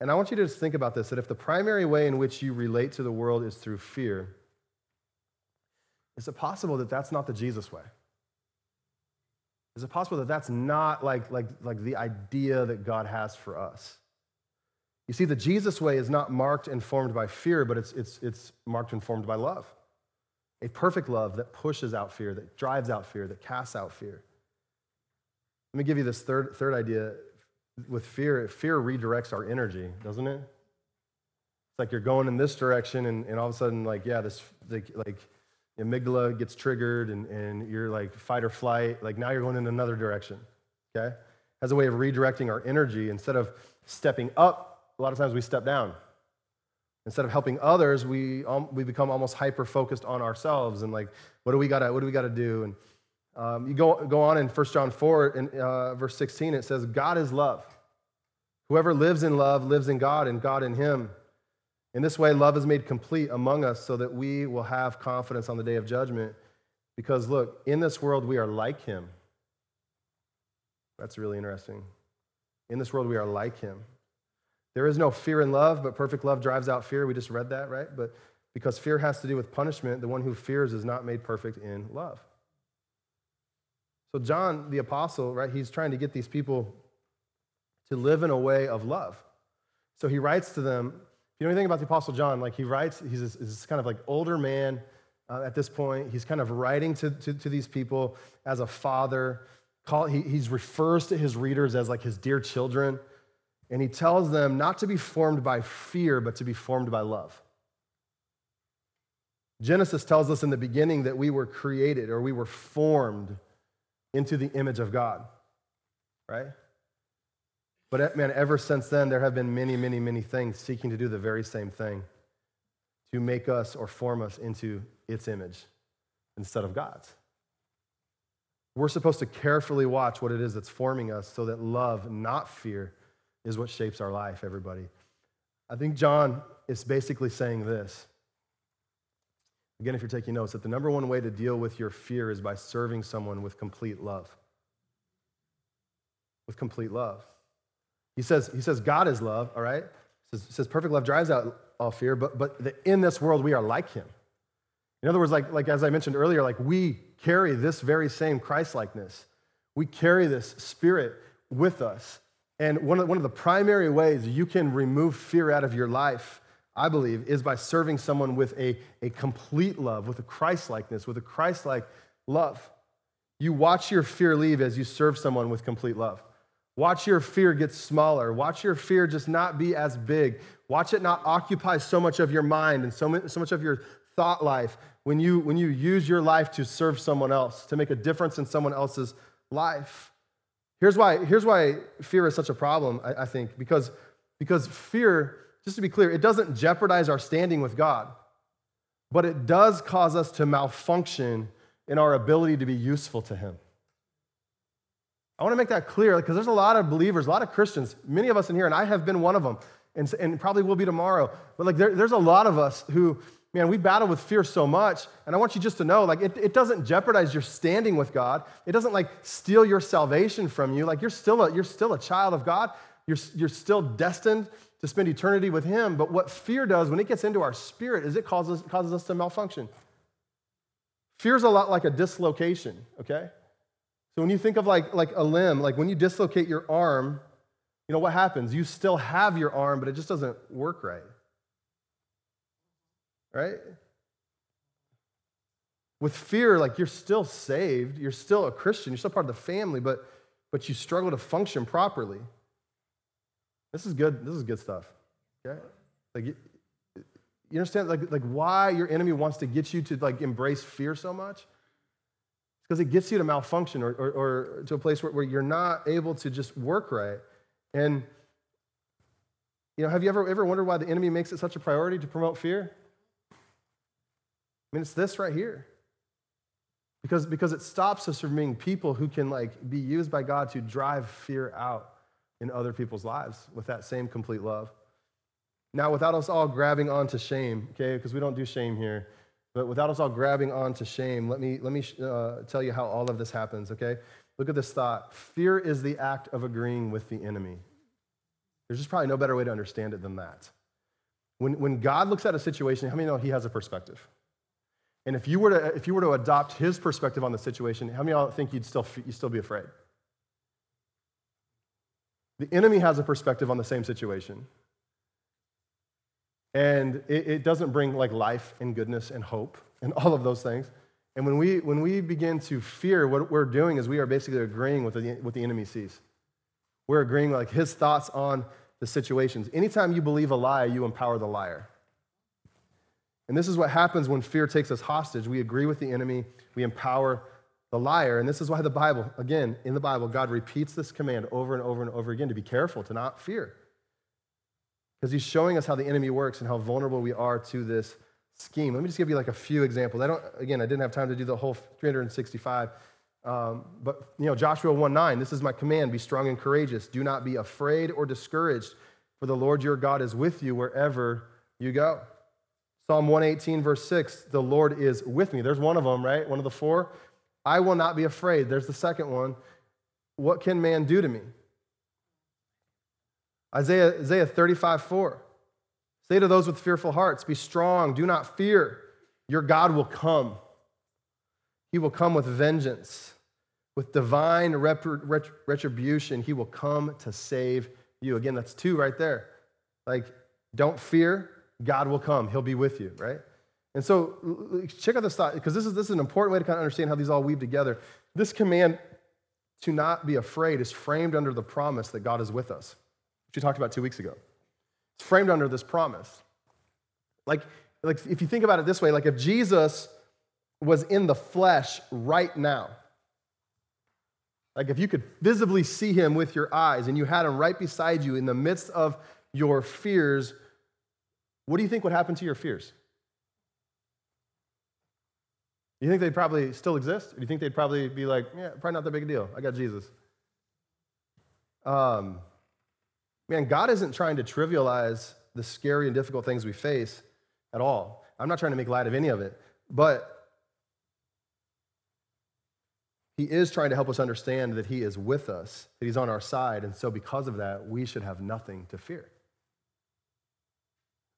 A: And I want you to just think about this that if the primary way in which you relate to the world is through fear, is it possible that that's not the Jesus way? Is it possible that that's not like, like, like the idea that God has for us? You see, the Jesus way is not marked and formed by fear, but it's, it's, it's marked and formed by love. A perfect love that pushes out fear, that drives out fear, that casts out fear. Let me give you this third, third idea with fear. Fear redirects our energy, doesn't it? It's like you're going in this direction, and, and all of a sudden, like, yeah, this, like, like amygdala gets triggered, and, and you're like fight or flight. Like, now you're going in another direction, okay? Has a way of redirecting our energy. Instead of stepping up, a lot of times we step down. Instead of helping others, we, um, we become almost hyper focused on ourselves and like, what do we gotta, what do we gotta do? And um, you go, go on in 1 John 4, in, uh, verse 16, it says, God is love. Whoever lives in love lives in God and God in him. In this way, love is made complete among us so that we will have confidence on the day of judgment. Because look, in this world, we are like him. That's really interesting. In this world, we are like him. There is no fear in love, but perfect love drives out fear. We just read that, right? But because fear has to do with punishment, the one who fears is not made perfect in love. So, John the apostle, right, he's trying to get these people to live in a way of love. So, he writes to them. If you know anything about the apostle John, like he writes, he's this, this kind of like older man uh, at this point. He's kind of writing to, to, to these people as a father. Call, he he's refers to his readers as like his dear children. And he tells them not to be formed by fear, but to be formed by love. Genesis tells us in the beginning that we were created or we were formed into the image of God, right? But eh, man, ever since then, there have been many, many, many things seeking to do the very same thing to make us or form us into its image instead of God's. We're supposed to carefully watch what it is that's forming us so that love, not fear, is what shapes our life, everybody. I think John is basically saying this. Again, if you're taking notes, that the number one way to deal with your fear is by serving someone with complete love. With complete love. He says, he says God is love, all right? He says, says perfect love drives out all fear, but, but the, in this world, we are like him. In other words, like, like as I mentioned earlier, like we carry this very same Christ likeness. We carry this spirit with us. And one of, one of the primary ways you can remove fear out of your life, I believe, is by serving someone with a, a complete love, with a Christ likeness, with a Christ like love. You watch your fear leave as you serve someone with complete love. Watch your fear get smaller. Watch your fear just not be as big. Watch it not occupy so much of your mind and so much of your thought life when you, when you use your life to serve someone else, to make a difference in someone else's life. Here's why, here's why fear is such a problem, I, I think, because, because fear, just to be clear, it doesn't jeopardize our standing with God, but it does cause us to malfunction in our ability to be useful to Him. I want to make that clear because there's a lot of believers, a lot of Christians, many of us in here, and I have been one of them, and, and probably will be tomorrow. But like there, there's a lot of us who man, we battle with fear so much. And I want you just to know, like, it, it doesn't jeopardize your standing with God. It doesn't, like, steal your salvation from you. Like, you're still a, you're still a child of God. You're, you're still destined to spend eternity with Him. But what fear does when it gets into our spirit is it causes, causes us to malfunction. Fear's a lot like a dislocation, okay? So when you think of, like, like a limb, like when you dislocate your arm, you know what happens? You still have your arm, but it just doesn't work right right? With fear, like you're still saved, you're still a Christian, you're still part of the family, but, but you struggle to function properly. This is good. This is good stuff. Okay? Like you, you understand like, like why your enemy wants to get you to like embrace fear so much? because it gets you to malfunction or, or, or to a place where, where, you're not able to just work right. And you know, have you ever ever wondered why the enemy makes it such a priority to promote fear? I mean, it's this right here. Because, because it stops us from being people who can like be used by God to drive fear out in other people's lives with that same complete love. Now, without us all grabbing onto shame, okay, because we don't do shame here, but without us all grabbing onto shame, let me, let me uh, tell you how all of this happens, okay? Look at this thought fear is the act of agreeing with the enemy. There's just probably no better way to understand it than that. When, when God looks at a situation, how many know he has a perspective? And if you were to, if you were to adopt his perspective on the situation, how many of y'all think you'd still, you'd still be afraid? The enemy has a perspective on the same situation. And it, it doesn't bring like life and goodness and hope and all of those things. And when we, when we begin to fear, what we're doing is we are basically agreeing with the, what the enemy sees. We're agreeing like his thoughts on the situations. Anytime you believe a lie, you empower the liar. And this is what happens when fear takes us hostage. We agree with the enemy, we empower the liar. And this is why the Bible, again, in the Bible, God repeats this command over and over and over again to be careful, to not fear. Because he's showing us how the enemy works and how vulnerable we are to this scheme. Let me just give you like a few examples. I don't, again, I didn't have time to do the whole 365. Um, but, you know, Joshua 1 9, this is my command be strong and courageous. Do not be afraid or discouraged, for the Lord your God is with you wherever you go. Psalm 118, verse 6, the Lord is with me. There's one of them, right? One of the four. I will not be afraid. There's the second one. What can man do to me? Isaiah, Isaiah 35, 4. Say to those with fearful hearts, Be strong, do not fear. Your God will come. He will come with vengeance, with divine retribution. He will come to save you. Again, that's two right there. Like, don't fear, God will come, He'll be with you, right? And so check out this thought, because this is, this is an important way to kind of understand how these all weave together. This command to not be afraid is framed under the promise that God is with us, which we talked about two weeks ago. It's framed under this promise. Like, like if you think about it this way, like if Jesus was in the flesh right now, like if you could visibly see him with your eyes and you had him right beside you in the midst of your fears, what do you think would happen to your fears? You think they'd probably still exist? Or do you think they'd probably be like, yeah, probably not that big a deal. I got Jesus. Um, man, God isn't trying to trivialize the scary and difficult things we face at all. I'm not trying to make light of any of it, but He is trying to help us understand that He is with us, that He's on our side. And so, because of that, we should have nothing to fear.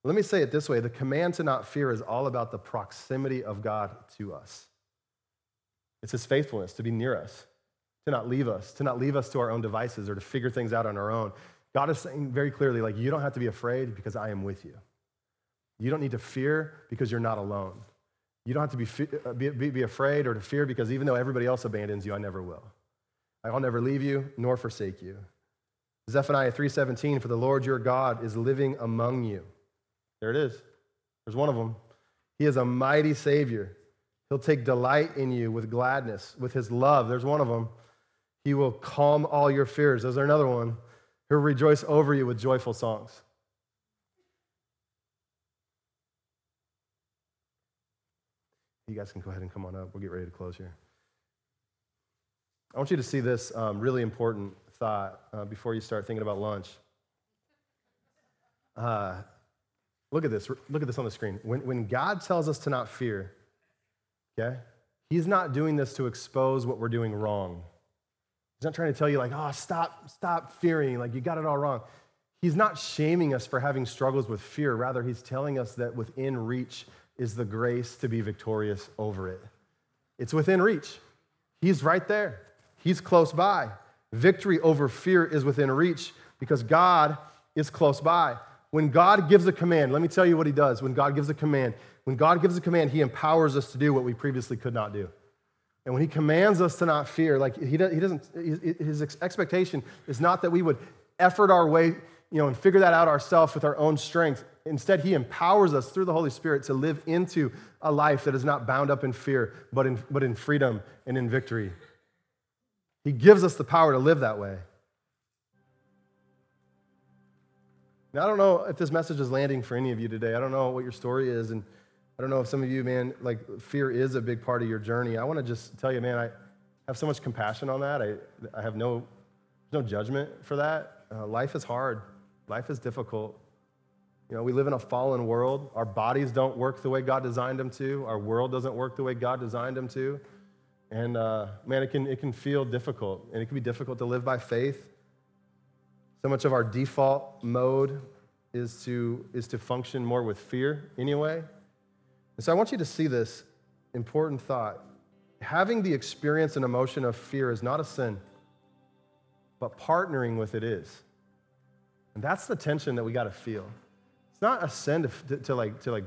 A: Let me say it this way the command to not fear is all about the proximity of God to us. It's his faithfulness to be near us, to not leave us, to not leave us to our own devices or to figure things out on our own. God is saying very clearly, like, you don't have to be afraid because I am with you. You don't need to fear because you're not alone. You don't have to be, uh, be, be afraid or to fear because even though everybody else abandons you, I never will. I'll never leave you nor forsake you. Zephaniah 3:17 for the Lord your God is living among you. There it is. There's one of them. He is a mighty Savior. He'll take delight in you with gladness, with his love. There's one of them. He will calm all your fears. There's another one. He'll rejoice over you with joyful songs. You guys can go ahead and come on up. We'll get ready to close here. I want you to see this um, really important thought uh, before you start thinking about lunch. Uh, Look at this. Look at this on the screen. When, when God tells us to not fear, okay, He's not doing this to expose what we're doing wrong. He's not trying to tell you, like, oh, stop, stop fearing, like, you got it all wrong. He's not shaming us for having struggles with fear. Rather, He's telling us that within reach is the grace to be victorious over it. It's within reach. He's right there, He's close by. Victory over fear is within reach because God is close by. When God gives a command, let me tell you what he does. When God gives a command, when God gives a command, he empowers us to do what we previously could not do. And when he commands us to not fear, like he, doesn't, his expectation is not that we would effort our way, you know, and figure that out ourselves with our own strength. Instead, he empowers us through the Holy Spirit to live into a life that is not bound up in fear, but in, but in freedom and in victory. He gives us the power to live that way. Now, I don't know if this message is landing for any of you today. I don't know what your story is. And I don't know if some of you, man, like fear is a big part of your journey. I want to just tell you, man, I have so much compassion on that. I, I have no, no judgment for that. Uh, life is hard, life is difficult. You know, we live in a fallen world. Our bodies don't work the way God designed them to, our world doesn't work the way God designed them to. And uh, man, it can, it can feel difficult, and it can be difficult to live by faith so much of our default mode is to, is to function more with fear anyway. And so I want you to see this important thought. Having the experience and emotion of fear is not a sin, but partnering with it is. And that's the tension that we got to feel. It's not a sin to, to, like, to like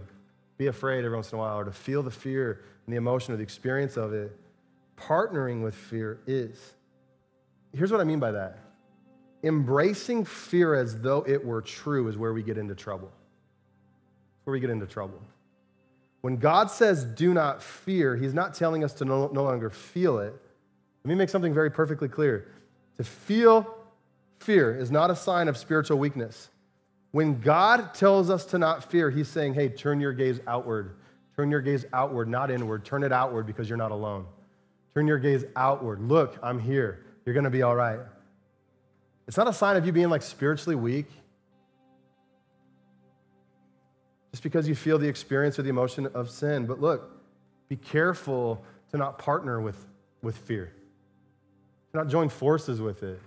A: be afraid every once in a while or to feel the fear and the emotion or the experience of it. Partnering with fear is. Here's what I mean by that embracing fear as though it were true is where we get into trouble. Where we get into trouble. When God says, do not fear, He's not telling us to no, no longer feel it. Let me make something very perfectly clear. To feel fear is not a sign of spiritual weakness. When God tells us to not fear, He's saying, hey, turn your gaze outward. Turn your gaze outward, not inward. Turn it outward because you're not alone. Turn your gaze outward. Look, I'm here. You're going to be all right. It's not a sign of you being like spiritually weak. Just because you feel the experience or the emotion of sin. But look, be careful to not partner with, with fear, to not join forces with it,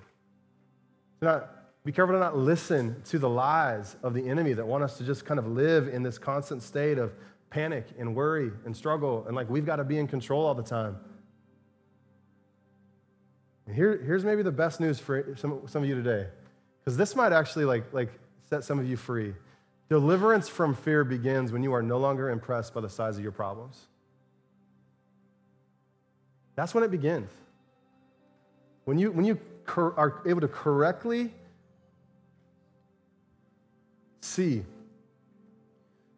A: to not be careful to not listen to the lies of the enemy that want us to just kind of live in this constant state of panic and worry and struggle and like we've got to be in control all the time. Here, here's maybe the best news for some, some of you today, because this might actually like, like set some of you free. Deliverance from fear begins when you are no longer impressed by the size of your problems. That's when it begins. When you, when you cor- are able to correctly see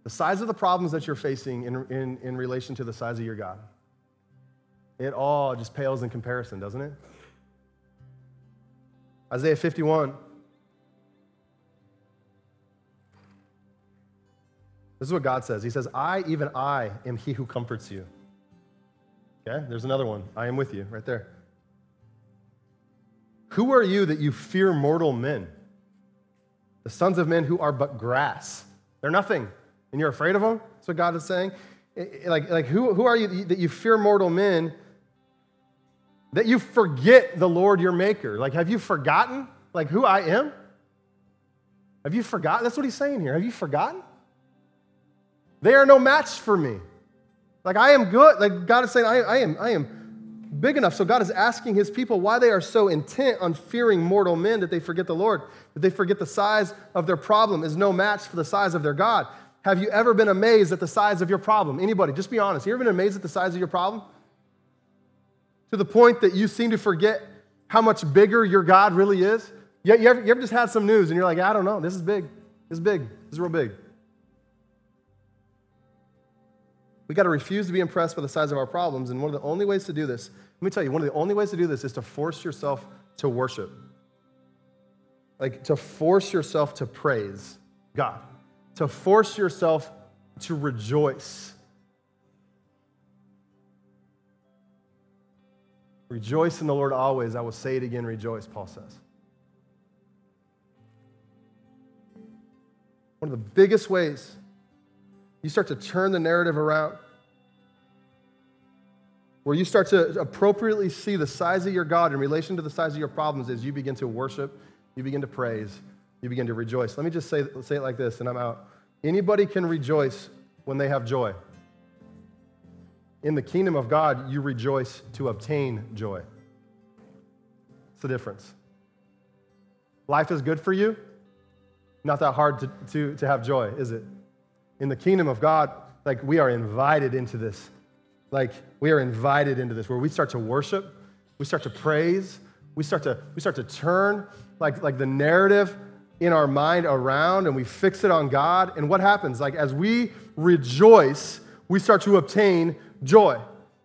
A: the size of the problems that you're facing in, in, in relation to the size of your God, it all just pales in comparison, doesn't it? Isaiah 51. This is what God says. He says, I, even I, am he who comforts you. Okay, there's another one. I am with you right there. Who are you that you fear mortal men? The sons of men who are but grass. They're nothing. And you're afraid of them? That's what God is saying. Like, like who, who are you that you fear mortal men? that you forget the Lord your maker. Like, have you forgotten like who I am? Have you forgotten? That's what he's saying here. Have you forgotten? They are no match for me. Like I am good. Like God is saying, I, I am, I am big enough. So God is asking his people why they are so intent on fearing mortal men that they forget the Lord, that they forget the size of their problem is no match for the size of their God. Have you ever been amazed at the size of your problem? Anybody, just be honest. You ever been amazed at the size of your problem? to the point that you seem to forget how much bigger your God really is? You, you, ever, you ever just had some news and you're like, I don't know, this is big. This is big. This is real big. We got to refuse to be impressed by the size of our problems. And one of the only ways to do this, let me tell you, one of the only ways to do this is to force yourself to worship. Like to force yourself to praise God, to force yourself to rejoice Rejoice in the Lord always. I will say it again, rejoice, Paul says. One of the biggest ways you start to turn the narrative around, where you start to appropriately see the size of your God in relation to the size of your problems, is you begin to worship, you begin to praise, you begin to rejoice. Let me just say, say it like this, and I'm out. Anybody can rejoice when they have joy. In the kingdom of God, you rejoice to obtain joy. It's the difference. Life is good for you. Not that hard to, to, to have joy, is it? In the kingdom of God, like we are invited into this. Like we are invited into this where we start to worship, we start to praise, we start to, we start to turn like, like the narrative in our mind around and we fix it on God. And what happens? Like as we rejoice, we start to obtain joy.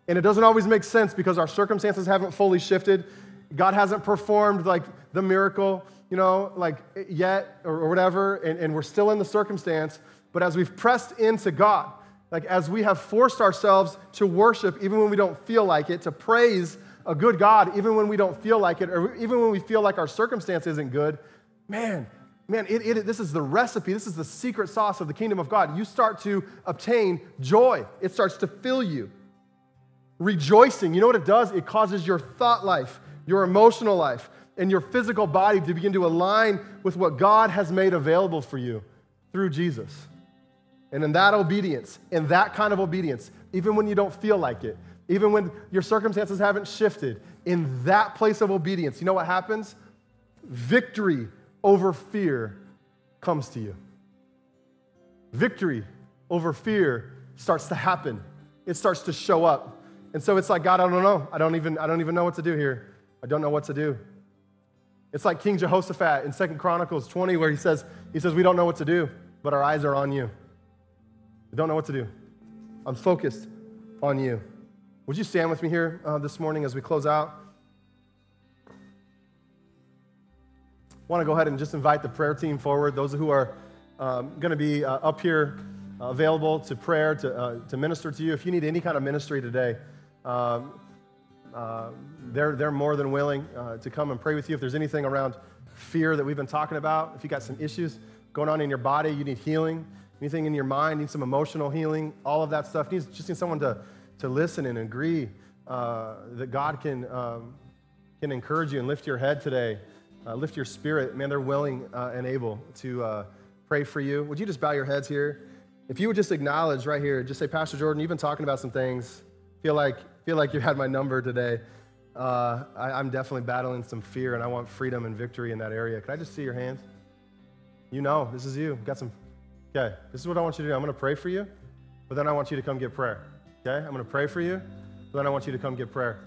A: And it doesn't always make sense because our circumstances haven't fully shifted. God hasn't performed like the miracle, you know, like yet or, or whatever, and, and we're still in the circumstance. But as we've pressed into God, like as we have forced ourselves to worship even when we don't feel like it, to praise a good God even when we don't feel like it, or even when we feel like our circumstance isn't good, man, man, it, it, this is the recipe. This is the secret sauce of the kingdom of God. You start to obtain joy, it starts to fill you. Rejoicing, you know what it does? It causes your thought life, your emotional life, and your physical body to begin to align with what God has made available for you through Jesus. And in that obedience, in that kind of obedience, even when you don't feel like it, even when your circumstances haven't shifted, in that place of obedience, you know what happens? Victory over fear comes to you. Victory over fear starts to happen. It starts to show up. And so it's like, God, I don't know. I don't even, I don't even know what to do here. I don't know what to do. It's like King Jehoshaphat in Second Chronicles 20, where he says, he says, We don't know what to do, but our eyes are on you. We don't know what to do. I'm focused on you. Would you stand with me here uh, this morning as we close out? want to go ahead and just invite the prayer team forward. Those who are um, going to be uh, up here uh, available to prayer, to, uh, to minister to you. If you need any kind of ministry today, um, uh, they're, they're more than willing uh, to come and pray with you. If there's anything around fear that we've been talking about, if you got some issues going on in your body, you need healing, anything in your mind, need some emotional healing, all of that stuff, needs just need someone to, to listen and agree uh, that God can, um, can encourage you and lift your head today uh, lift your spirit. Man, they're willing uh, and able to uh, pray for you. Would you just bow your heads here? If you would just acknowledge right here, just say, Pastor Jordan, you've been talking about some things. Feel like feel like you had my number today. Uh, I, I'm definitely battling some fear, and I want freedom and victory in that area. Can I just see your hands? You know, this is you. Got some. Okay, this is what I want you to do. I'm going to pray for you, but then I want you to come get prayer. Okay, I'm going to pray for you, but then I want you to come get prayer.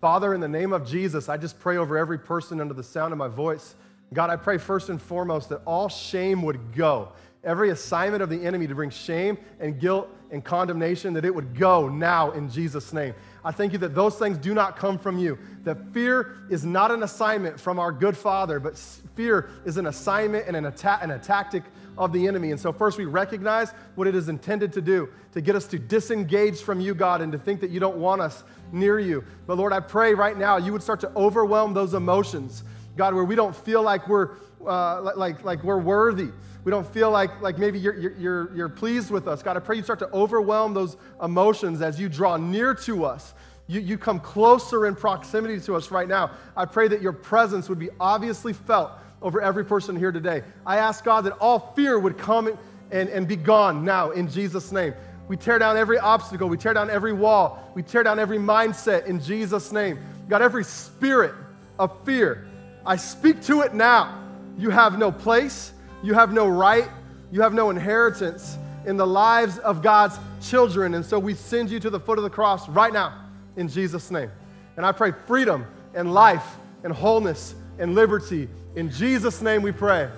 A: Father, in the name of Jesus, I just pray over every person under the sound of my voice. God, I pray first and foremost that all shame would go. Every assignment of the enemy to bring shame and guilt and condemnation, that it would go now in Jesus' name. I thank you that those things do not come from you. That fear is not an assignment from our good Father, but fear is an assignment and an attack and a tactic of the enemy. And so, first, we recognize what it is intended to do to get us to disengage from you, God, and to think that you don't want us near you. But Lord, I pray right now you would start to overwhelm those emotions, God, where we don't feel like we're, uh, like, like we're worthy. We don't feel like, like maybe you're, you're, you're pleased with us. God, I pray you start to overwhelm those emotions as you draw near to us. You, you come closer in proximity to us right now. I pray that your presence would be obviously felt over every person here today. I ask God that all fear would come and, and, be gone now in Jesus' name. We tear down every obstacle. We tear down every wall. We tear down every mindset in Jesus' name. God, every spirit of fear, I speak to it now. You have no place. You have no right. You have no inheritance in the lives of God's children. And so we send you to the foot of the cross right now in Jesus' name. And I pray freedom and life and wholeness and liberty. In Jesus' name we pray.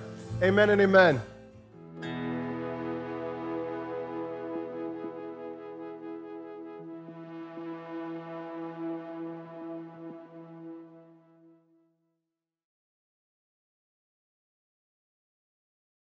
A: Amen and amen.